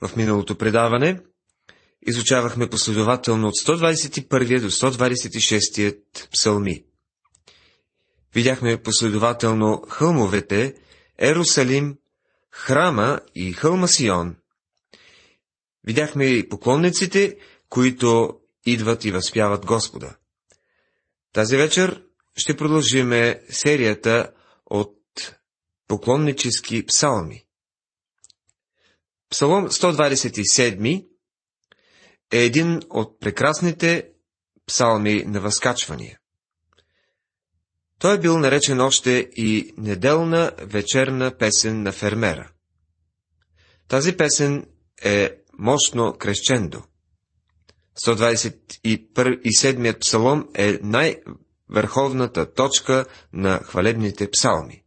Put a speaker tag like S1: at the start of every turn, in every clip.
S1: В миналото предаване изучавахме последователно от 121 до 126 псалми. Видяхме последователно хълмовете, Ерусалим, храма и хълма Сион. Видяхме и поклонниците, които идват и възпяват Господа. Тази вечер ще продължиме серията от поклоннически псалми. Псалом 127 е един от прекрасните псалми на възкачвания. Той е бил наречен още и неделна вечерна песен на фермера. Тази песен е мощно крещендо. 127-ят псалом е най-върховната точка на хвалебните псалми.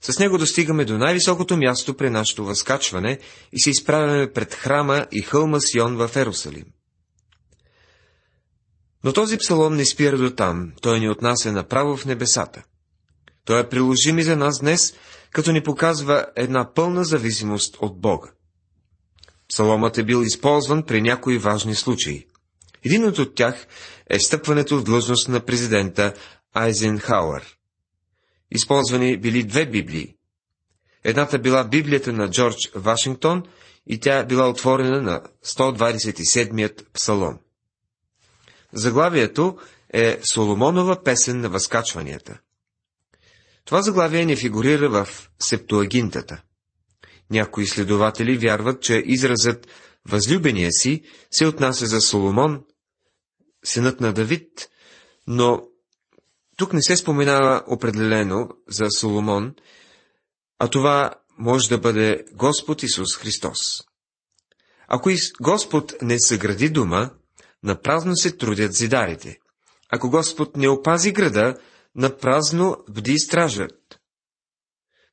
S1: С него достигаме до най-високото място при нашето възкачване и се изправяме пред храма и хълма Сион в Ерусалим. Но този псалом не спира до там, той ни отнася направо в небесата. Той е приложим и за нас днес, като ни показва една пълна зависимост от Бога. Псаломът е бил използван при някои важни случаи. Един от тях е встъпването в длъжност на президента Айзенхауер. Използвани били две Библии. Едната била Библията на Джордж Вашингтон и тя била отворена на 127-ят псалом. Заглавието е Соломонова песен на възкачванията. Това заглавие не фигурира в Септуагинтата. Някои изследователи вярват, че изразът възлюбения си се отнася за Соломон, синът на Давид, но тук не се споменава определено за Соломон, а това може да бъде Господ Исус Христос. Ако Господ не съгради дума, на празно се трудят зидарите. Ако Господ не опази града, на празно бди стражат.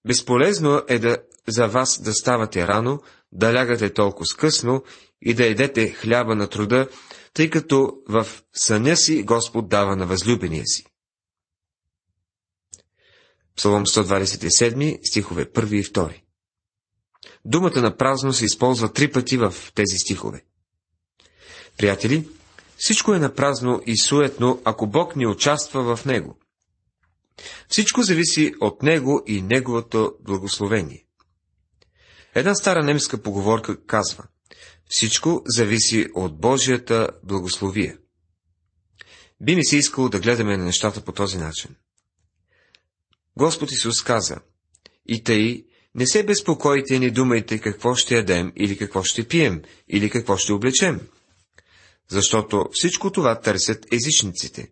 S1: Безполезно е да, за вас да ставате рано, да лягате толкова скъсно и да едете хляба на труда, тъй като в съня си Господ дава на възлюбения си. Псалом 127, стихове 1 и 2. Думата на празно се използва три пъти в тези стихове. Приятели, всичко е напразно и суетно, ако Бог не участва в него. Всичко зависи от Него и Неговото благословение. Една стара немска поговорка казва Всичко зависи от Божията благословие. Би ми се искало да гледаме на нещата по този начин. Господ Исус каза, и тъй, не се безпокойте, не думайте какво ще ядем, или какво ще пием, или какво ще облечем. Защото всичко това търсят езичниците,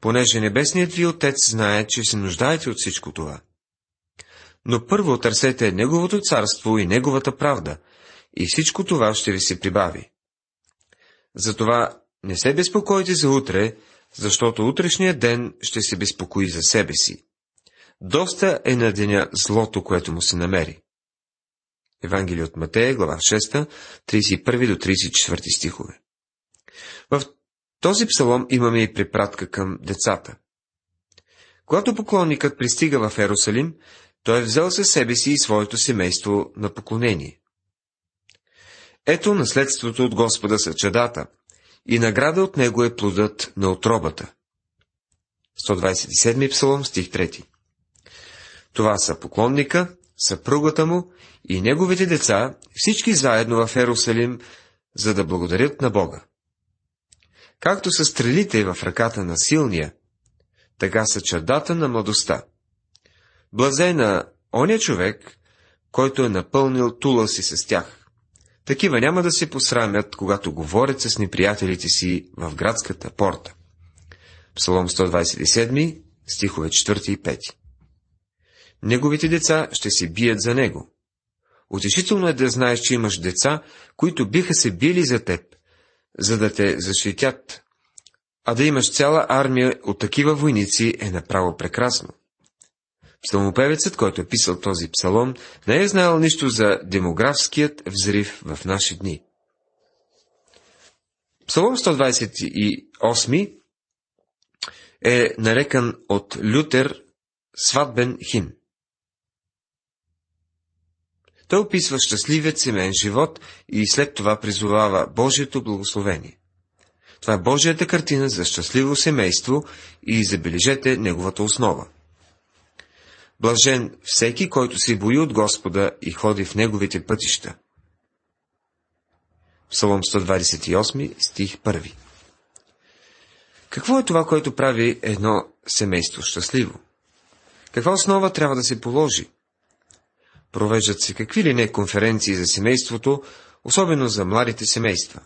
S1: понеже небесният ви Отец знае, че се нуждаете от всичко това. Но първо търсете Неговото царство и Неговата правда, и всичко това ще ви се прибави. Затова не се безпокойте за утре, защото утрешния ден ще се безпокои за себе си. Доста е на деня злото, което му се намери. Евангелие от Матея, глава 6, 31 до 34 стихове. В този псалом имаме и препратка към децата. Когато поклонникът пристига в Ерусалим, той е взел със себе си и своето семейство на поклонение. Ето наследството от Господа са чадата, и награда от него е плодът на отробата. 127 псалом, стих 3 Това са поклонника, съпругата му и неговите деца, всички заедно в Ерусалим, за да благодарят на Бога. Както са стрелите в ръката на силния, така са чадата на младостта. Блазена оня човек, който е напълнил тула си с тях. Такива няма да се посрамят, когато говорят с неприятелите си в градската порта. Псалом 127, стихове 4 и 5. Неговите деца ще се бият за него. Утешително е да знаеш, че имаш деца, които биха се били за теб, за да те защитят. А да имаш цяла армия от такива войници е направо прекрасно. Псалмопевецът, който е писал този псалом, не е знаел нищо за демографският взрив в наши дни. Псалом 128 е нарекан от Лютер сватбен хим. Той описва щастливият семейен живот и след това призовава Божието благословение. Това е Божията картина за щастливо семейство и забележете неговата основа. Блажен всеки, който се бои от Господа и ходи в неговите пътища. Псалом 128, стих 1 Какво е това, което прави едно семейство щастливо? Каква основа трябва да се положи? Провеждат се какви ли не конференции за семейството, особено за младите семейства.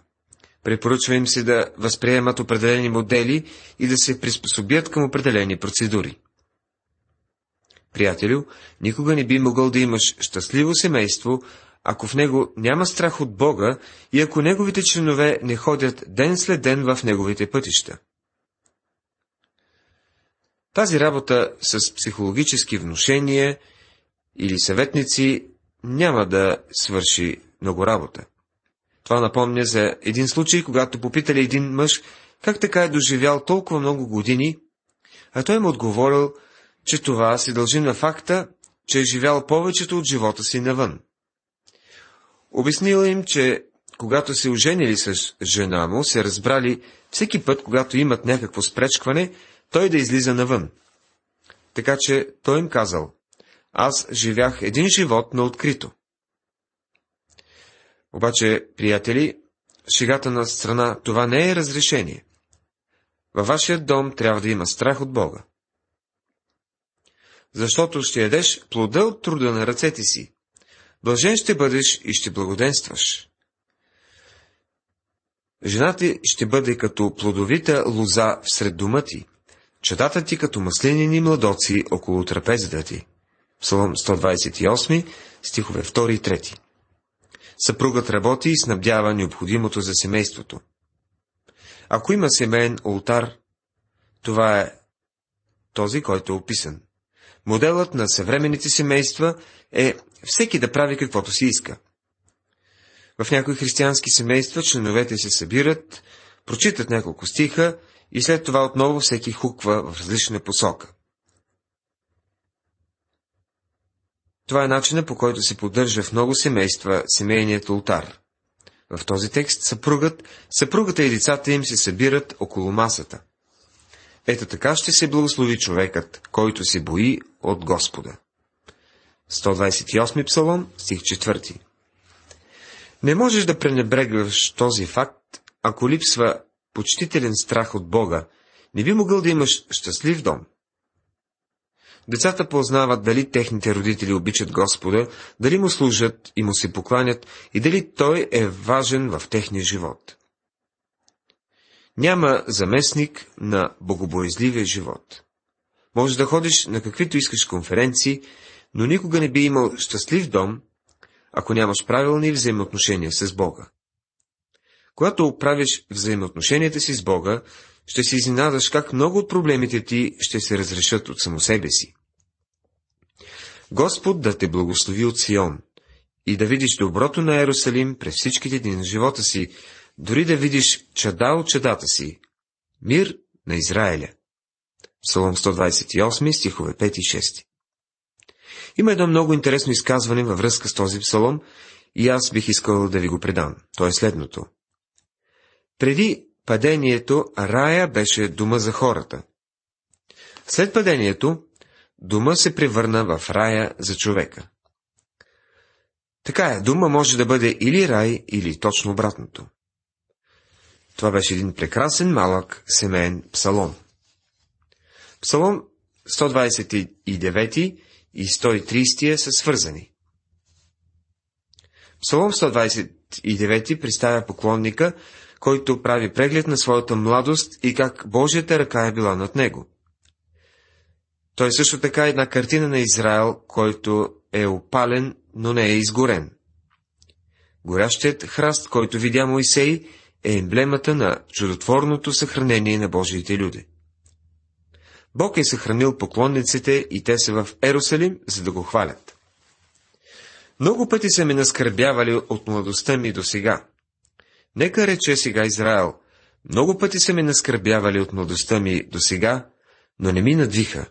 S1: Препоръчва им се да възприемат определени модели и да се приспособят към определени процедури. Приятелю, никога не би могъл да имаш щастливо семейство, ако в него няма страх от Бога и ако неговите членове не ходят ден след ден в неговите пътища. Тази работа с психологически внушения или съветници няма да свърши много работа. Това напомня за един случай, когато попитали един мъж, как така е доживял толкова много години, а той му отговорил, че това се дължи на факта, че е живял повечето от живота си навън. Обяснила им, че когато се оженили с жена му, се разбрали всеки път, когато имат някакво спречкване, той да излиза навън. Така че той им казал, аз живях един живот на открито. Обаче, приятели, шегата на страна, това не е разрешение. Във вашия дом трябва да има страх от Бога. Защото ще ядеш плода от труда на ръцете си. Блажен ще бъдеш и ще благоденстваш. Жената ще бъде като плодовита лоза всред дома ти, четата ти като маслинени младоци около трапезата ти. Псалом 128, стихове 2 и 3. Съпругът работи и снабдява необходимото за семейството. Ако има семейен ултар, това е този, който е описан. Моделът на съвременните семейства е всеки да прави каквото си иска. В някои християнски семейства членовете се събират, прочитат няколко стиха и след това отново всеки хуква в различна посока. Това е начинът по който се поддържа в много семейства семейният ултар. В този текст съпругът, съпругата и децата им се събират около масата. Ето така ще се благослови човекът, който се бои от Господа. 128 псалом, стих 4 Не можеш да пренебрегваш този факт, ако липсва почтителен страх от Бога, не би могъл да имаш щастлив дом. Децата познават дали техните родители обичат Господа, дали му служат и му се покланят и дали Той е важен в техния живот. Няма заместник на богобоязливия живот. Може да ходиш на каквито искаш конференции, но никога не би имал щастлив дом, ако нямаш правилни взаимоотношения с Бога. Когато правиш взаимоотношенията си с Бога, ще се изненадаш как много от проблемите ти ще се разрешат от само себе си. Господ да те благослови от Сион и да видиш доброто на Ерусалим през всичките дни на живота си, дори да видиш чада от чадата си. Мир на Израиля. Псалом 128, стихове 5 и 6. Има едно много интересно изказване във връзка с този псалом и аз бих искал да ви го предам. То е следното. Преди падението рая беше дума за хората. След падението дума се превърна в рая за човека. Така е, дума може да бъде или рай, или точно обратното. Това беше един прекрасен малък семейен псалом. Псалом 129 и 130 са свързани. Псалом 129 представя поклонника, който прави преглед на своята младост и как Божията ръка е била над него. Той е също така една картина на Израел, който е опален, но не е изгорен. Горящият храст, който видя Моисей, е емблемата на чудотворното съхранение на Божиите люди. Бог е съхранил поклонниците и те са в Ерусалим, за да го хвалят. Много пъти са ме наскърбявали от младостта ми до сега. Нека рече сега Израел, много пъти са ме наскърбявали от младостта ми до сега, но не ми надвиха.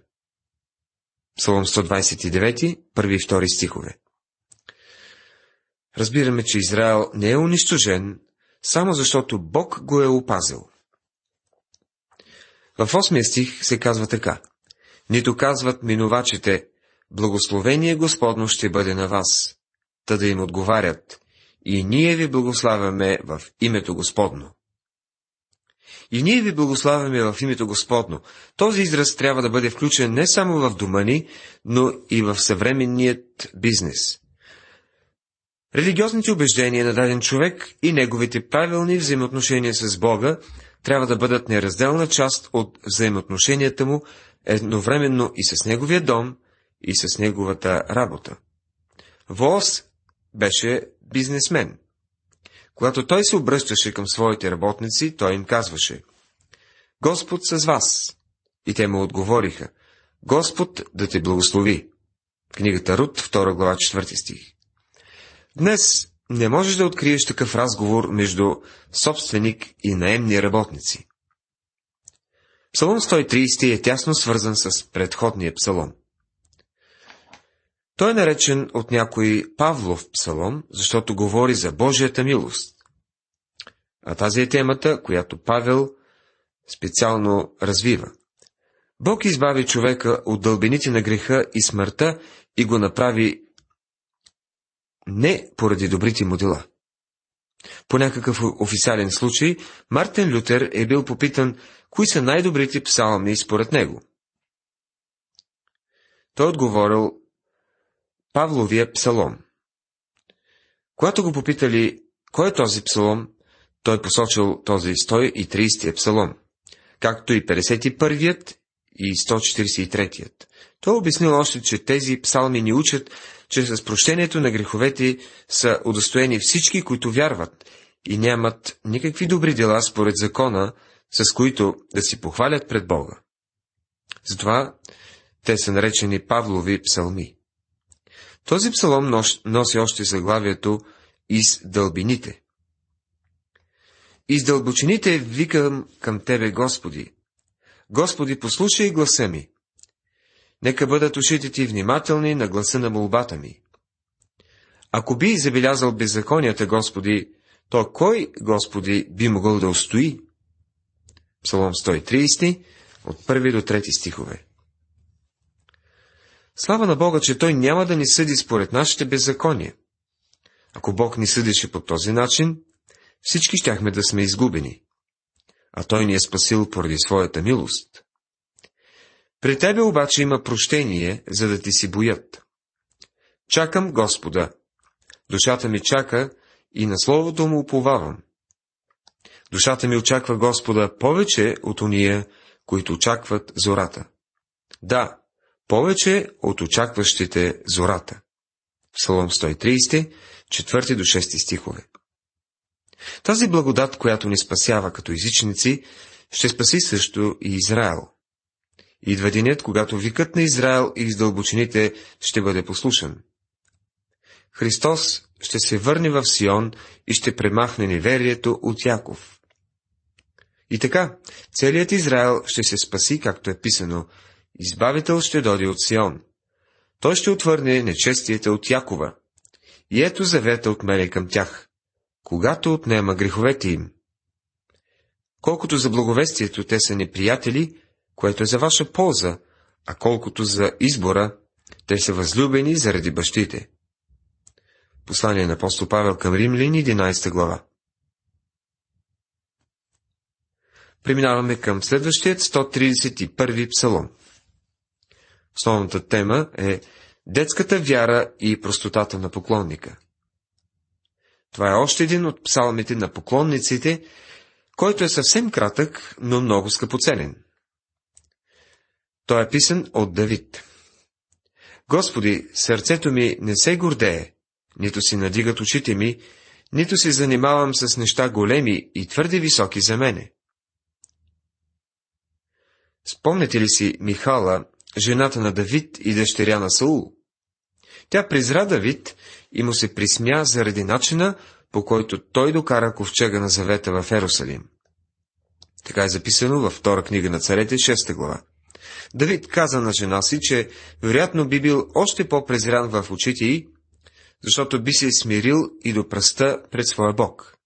S1: Псалом 129, първи и втори стихове. разбираме, че Израел не е унищожен, само защото Бог го е опазил. В 8 стих се казва така. Нито казват минувачите, благословение Господно ще бъде на вас, та да им отговарят, и ние ви благославяме в името Господно. И ние ви благославяме в името Господно. Този израз трябва да бъде включен не само в дома ни, но и в съвременният бизнес. Религиозните убеждения на даден човек и неговите правилни взаимоотношения с Бога трябва да бъдат неразделна част от взаимоотношенията му едновременно и с неговия дом, и с неговата работа. Воос беше бизнесмен. Когато той се обръщаше към своите работници, той им казваше Господ с вас. И те му отговориха Господ да те благослови. Книгата Рут, 2 глава, 4 стих. Днес не можеш да откриеш такъв разговор между собственик и наемни работници. Псалом 130 е тясно свързан с предходния псалом. Той е наречен от някой Павлов псалом, защото говори за Божията милост. А тази е темата, която Павел специално развива. Бог избави човека от дълбените на греха и смъртта и го направи не поради добрите му дела. По някакъв официален случай, Мартин Лютер е бил попитан, кои са най-добрите псалми според него. Той отговорил Павловия псалом. Когато го попитали, кой е този псалом, той посочил този 130-я псалом, както и 51-ият и 143-ят. Той обяснил още, че тези псалми ни учат, че с прощението на греховете са удостоени всички, които вярват и нямат никакви добри дела според закона, с които да си похвалят пред Бога. Затова те са наречени Павлови псалми. Този псалом носи още заглавието «Из дълбините». Из дълбочините викам към Тебе, Господи. Господи, послушай гласа ми. Нека бъдат ушите Ти внимателни на гласа на молбата ми. Ако би забелязал беззаконията, Господи, то кой, Господи, би могъл да устои? Псалом 130, от първи до трети стихове. Слава на Бога, че Той няма да ни съди според нашите беззакония. Ако Бог ни съдеше по този начин, всички щяхме да сме изгубени. А Той ни е спасил поради своята милост. При Тебе обаче има прощение, за да ти си боят. Чакам Господа. Душата ми чака и на Словото му уповавам. Душата ми очаква Господа повече от уния, които очакват зората. Да, повече от очакващите зората. Псалом 130, 4 до 6 стихове. Тази благодат, която ни спасява като езичници, ще спаси също и Израел. Идва денят, когато викът на Израел и издълбочините ще бъде послушан. Христос ще се върне в Сион и ще премахне неверието от Яков. И така, целият Израел ще се спаси, както е писано, Избавител ще доди от Сион. Той ще отвърне нечестията от Якова. И ето завета от мене към тях, когато отнема греховете им. Колкото за благовестието те са неприятели, което е за ваша полза, а колкото за избора, те са възлюбени заради бащите. Послание на апостол Павел към Римлян, 11 глава. Преминаваме към следващият 131 псалом. Основната тема е детската вяра и простотата на поклонника. Това е още един от псалмите на поклонниците, който е съвсем кратък, но много скъпоценен. Той е писан от Давид. Господи, сърцето ми не се гордее, нито си надигат очите ми, нито се занимавам с неща големи и твърде високи за мене. Спомняте ли си Михала, жената на Давид и дъщеря на Саул. Тя презра Давид и му се присмя заради начина, по който той докара ковчега на завета в Ерусалим. Така е записано във втора книга на царете, 6 глава. Давид каза на жена си, че вероятно би бил още по-презрян в очите й, защото би се смирил и до пръста пред своя Бог.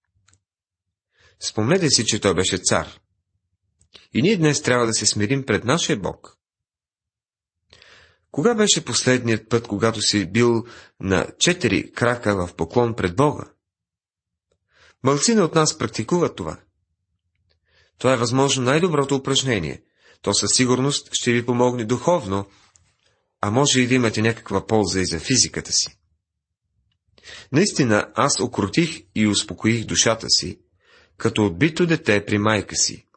S1: Спомнете си, че той беше цар. И ние днес трябва да се смирим пред нашия Бог. Кога беше последният път, когато си бил на четири крака в поклон пред Бога? Мълцина от нас практикуват това. Това е възможно най-доброто упражнение. То със сигурност ще ви помогне духовно, а може и да имате някаква полза и за физиката си. Наистина, аз окрутих и успокоих душата си, като отбито дете при майка си.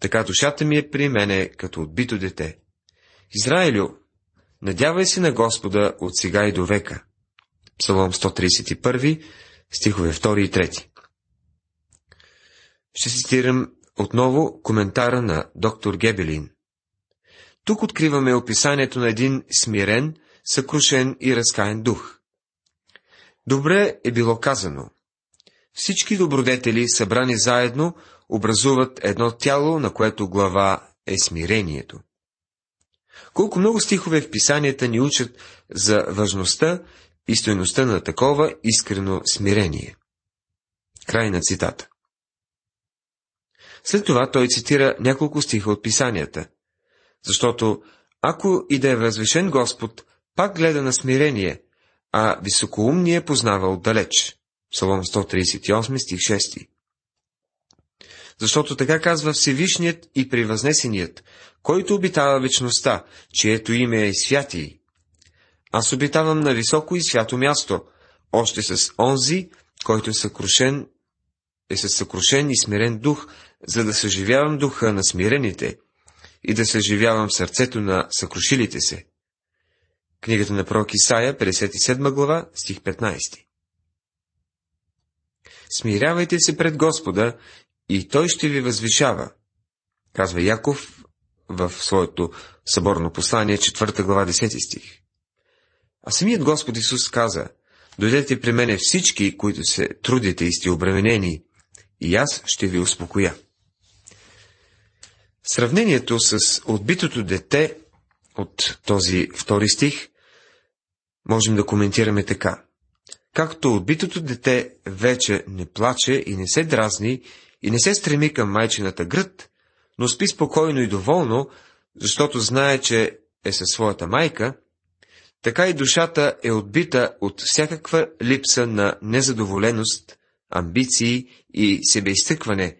S1: Така душата ми е при мене, като отбито дете. Израилю, надявай се на Господа от сега и до века. Псалом 131, стихове 2 и 3. Ще цитирам отново коментара на доктор Гебелин. Тук откриваме описанието на един смирен, съкрушен и разкаен дух. Добре е било казано. Всички добродетели, събрани заедно, образуват едно тяло, на което глава е смирението. Колко много стихове в писанията ни учат за важността и стоеността на такова искрено смирение. Край на цитата. След това той цитира няколко стиха от писанията, защото ако и да е възвишен Господ, пак гледа на смирение, а високоумния познава отдалеч. Псалом 138, стих 6. Защото така казва Всевишният и превъзнесеният, който обитава вечността, чието име е святий. Аз обитавам на високо и свято място, още с онзи, който е съкрушен, е със съкрушен и смирен дух, за да съживявам духа на смирените и да съживявам сърцето на съкрушилите се. Книгата на пророк Исаия, 57 глава, стих 15. Смирявайте се пред Господа и Той ще ви възвишава, казва Яков в своето съборно послание, 4 глава, 10 стих. А самият Господ Исус каза, Дойдете при мене всички, които се трудите и сте обременени, и аз ще ви успокоя. Сравнението с отбитото дете от този втори стих можем да коментираме така. Както отбитото дете вече не плаче и не се дразни и не се стреми към майчината гръд, но спи спокойно и доволно, защото знае, че е със своята майка, така и душата е отбита от всякаква липса на незадоволеност, амбиции и себеизтъкване,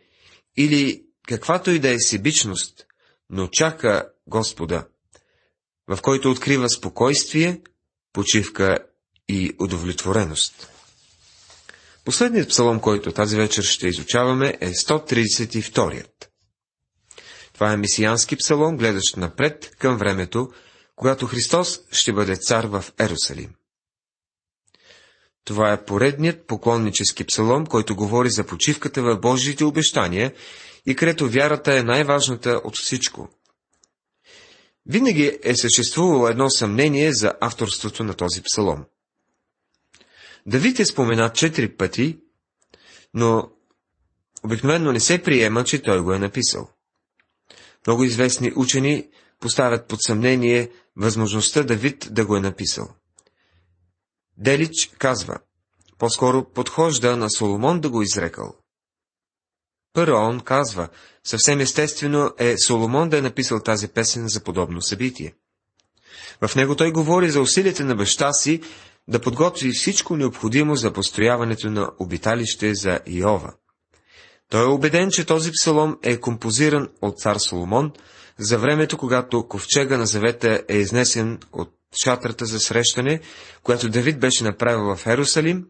S1: или каквато и да е себичност, но чака Господа, в който открива спокойствие, почивка и удовлетвореност. Последният псалом, който тази вечер ще изучаваме, е 132-ят. Това е месиянски псалом, гледащ напред към времето, когато Христос ще бъде цар в Ерусалим. Това е поредният поклоннически псалом, който говори за почивката в Божиите обещания и където вярата е най-важната от всичко. Винаги е съществувало едно съмнение за авторството на този псалом. Давид е споменат четири пъти, но обикновено не се приема, че той го е написал. Много известни учени поставят под съмнение възможността Давид да го е написал. Делич казва, по-скоро подхожда на Соломон да го изрекал. Пърон казва, съвсем естествено е Соломон да е написал тази песен за подобно събитие. В него той говори за усилите на баща си да подготви всичко необходимо за построяването на обиталище за Иова. Той е убеден, че този псалом е композиран от цар Соломон за времето, когато ковчега на завета е изнесен от шатрата за срещане, която Давид беше направил в Ерусалим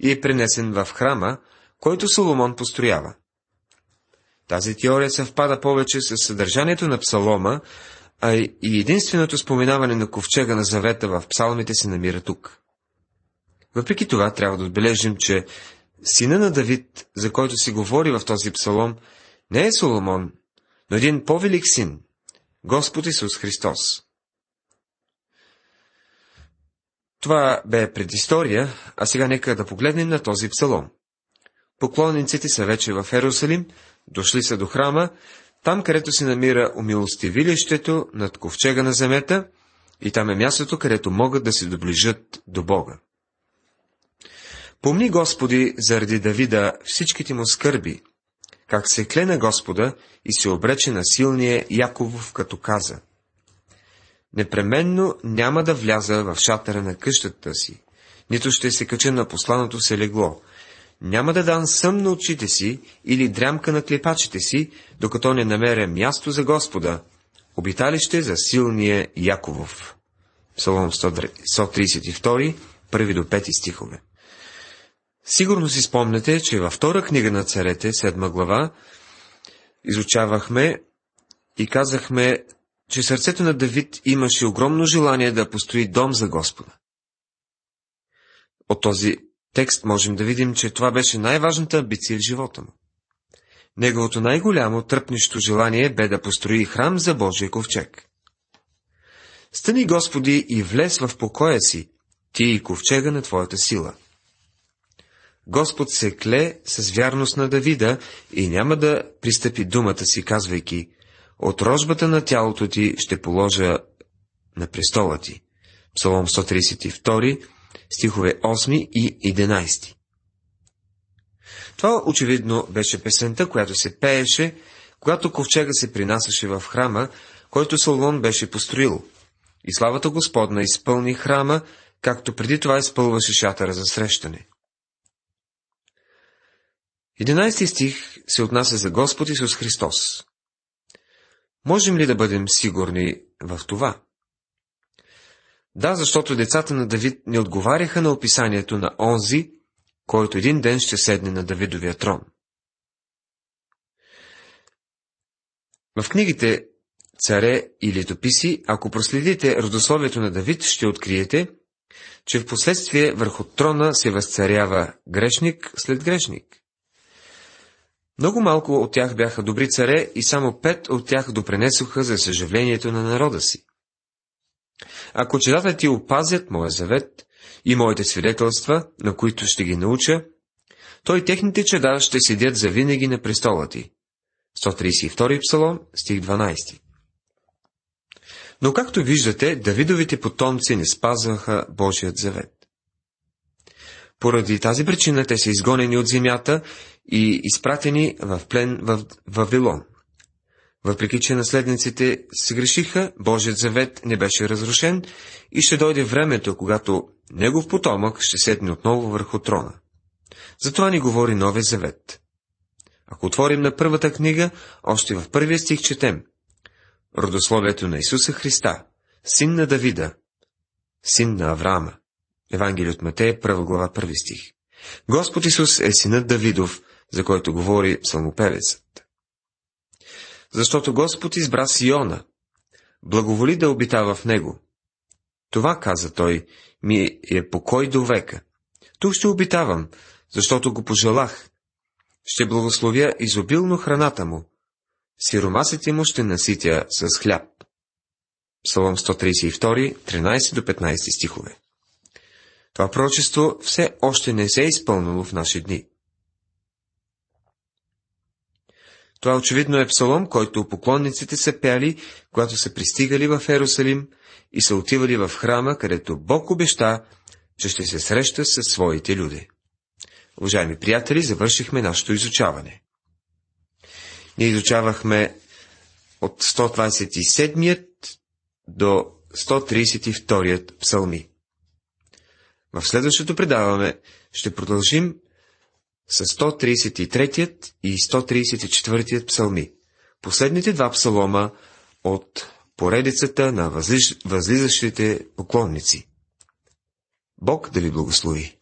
S1: и е пренесен в храма, който Соломон построява. Тази теория съвпада повече с съдържанието на псалома, а и единственото споменаване на ковчега на завета в псалмите се намира тук. Въпреки това, трябва да отбележим, че сина на Давид, за който се говори в този псалом, не е Соломон, но един по-велик син, Господ Исус Христос. Това бе предистория, а сега нека да погледнем на този псалом. Поклонниците са вече в Ерусалим, дошли са до храма, там където се намира умилостивилището над ковчега на земята, и там е мястото, където могат да се доближат до Бога. Помни, Господи, заради Давида всичките му скърби, как се кле на Господа и се обрече на силния Яковов, като каза. Непременно няма да вляза в шатъра на къщата си, нито ще се кача на посланото се легло. Няма да дам съм на очите си или дрямка на клепачите си, докато не намеря място за Господа, обиталище за силния Яковов. Псалом 132, първи до 5 стихове. Сигурно си спомняте, че във втора книга на царете, седма глава, изучавахме и казахме, че сърцето на Давид имаше огромно желание да построи дом за Господа. От този текст можем да видим, че това беше най-важната амбиция в живота му. Неговото най-голямо тръпнищо желание бе да построи храм за Божия ковчег. Стани, Господи, и влез в покоя си, ти и ковчега на Твоята сила – Господ се кле с вярност на Давида и няма да пристъпи думата си, казвайки, от рожбата на тялото ти ще положа на престола ти. Псалом 132, стихове 8 и 11. Това очевидно беше песента, която се пееше, когато ковчега се принасяше в храма, който Соломон беше построил. И славата Господна изпълни храма, както преди това изпълваше шатъра за срещане. 11 стих се отнася за Господ Исус Христос. Можем ли да бъдем сигурни в това? Да, защото децата на Давид не отговаряха на описанието на онзи, който един ден ще седне на Давидовия трон. В книгите Царе и летописи, ако проследите родословието на Давид, ще откриете, че в последствие върху трона се възцарява грешник след грешник. Много малко от тях бяха добри царе и само пет от тях допренесоха за съжалението на народа си. Ако чедата ти опазят моя завет и моите свидетелства, на които ще ги науча, той техните чеда ще седят завинаги на престола ти. 132 псалом, стих 12. Но както виждате, Давидовите потомци не спазваха Божият завет. Поради тази причина те са изгонени от земята и изпратени в плен в Вавилон. Въпреки, че наследниците се грешиха, Божият завет не беше разрушен и ще дойде времето, когато негов потомък ще седне отново върху трона. Затова ни говори Новия завет. Ако отворим на първата книга, още в първия стих четем Родословието на Исуса Христа, син на Давида, син на Авраама. Евангелие от Матея, първа глава, първи стих. Господ Исус е синът Давидов, за който говори псалмопевецът. Защото Господ избра Сиона, благоволи да обитава в него. Това, каза той, ми е покой до века. Тук ще обитавам, защото го пожелах. Ще благословя изобилно храната му. Сиромасите му ще наситя с хляб. Псалом 132, 13 до 15 стихове. Това пророчество все още не се е изпълнило в наши дни. Това очевидно е псалом, който поклонниците са пяли, когато са пристигали в Ерусалим и са отивали в храма, където Бог обеща, че ще се среща с своите люди. Уважаеми приятели, завършихме нашето изучаване. Ние изучавахме от 127 до 132 псалми. В следващото предаване ще продължим с 133 и 134 псалми. Последните два псалома от поредицата на възлиж... възлизащите поклонници. Бог да ви благослови!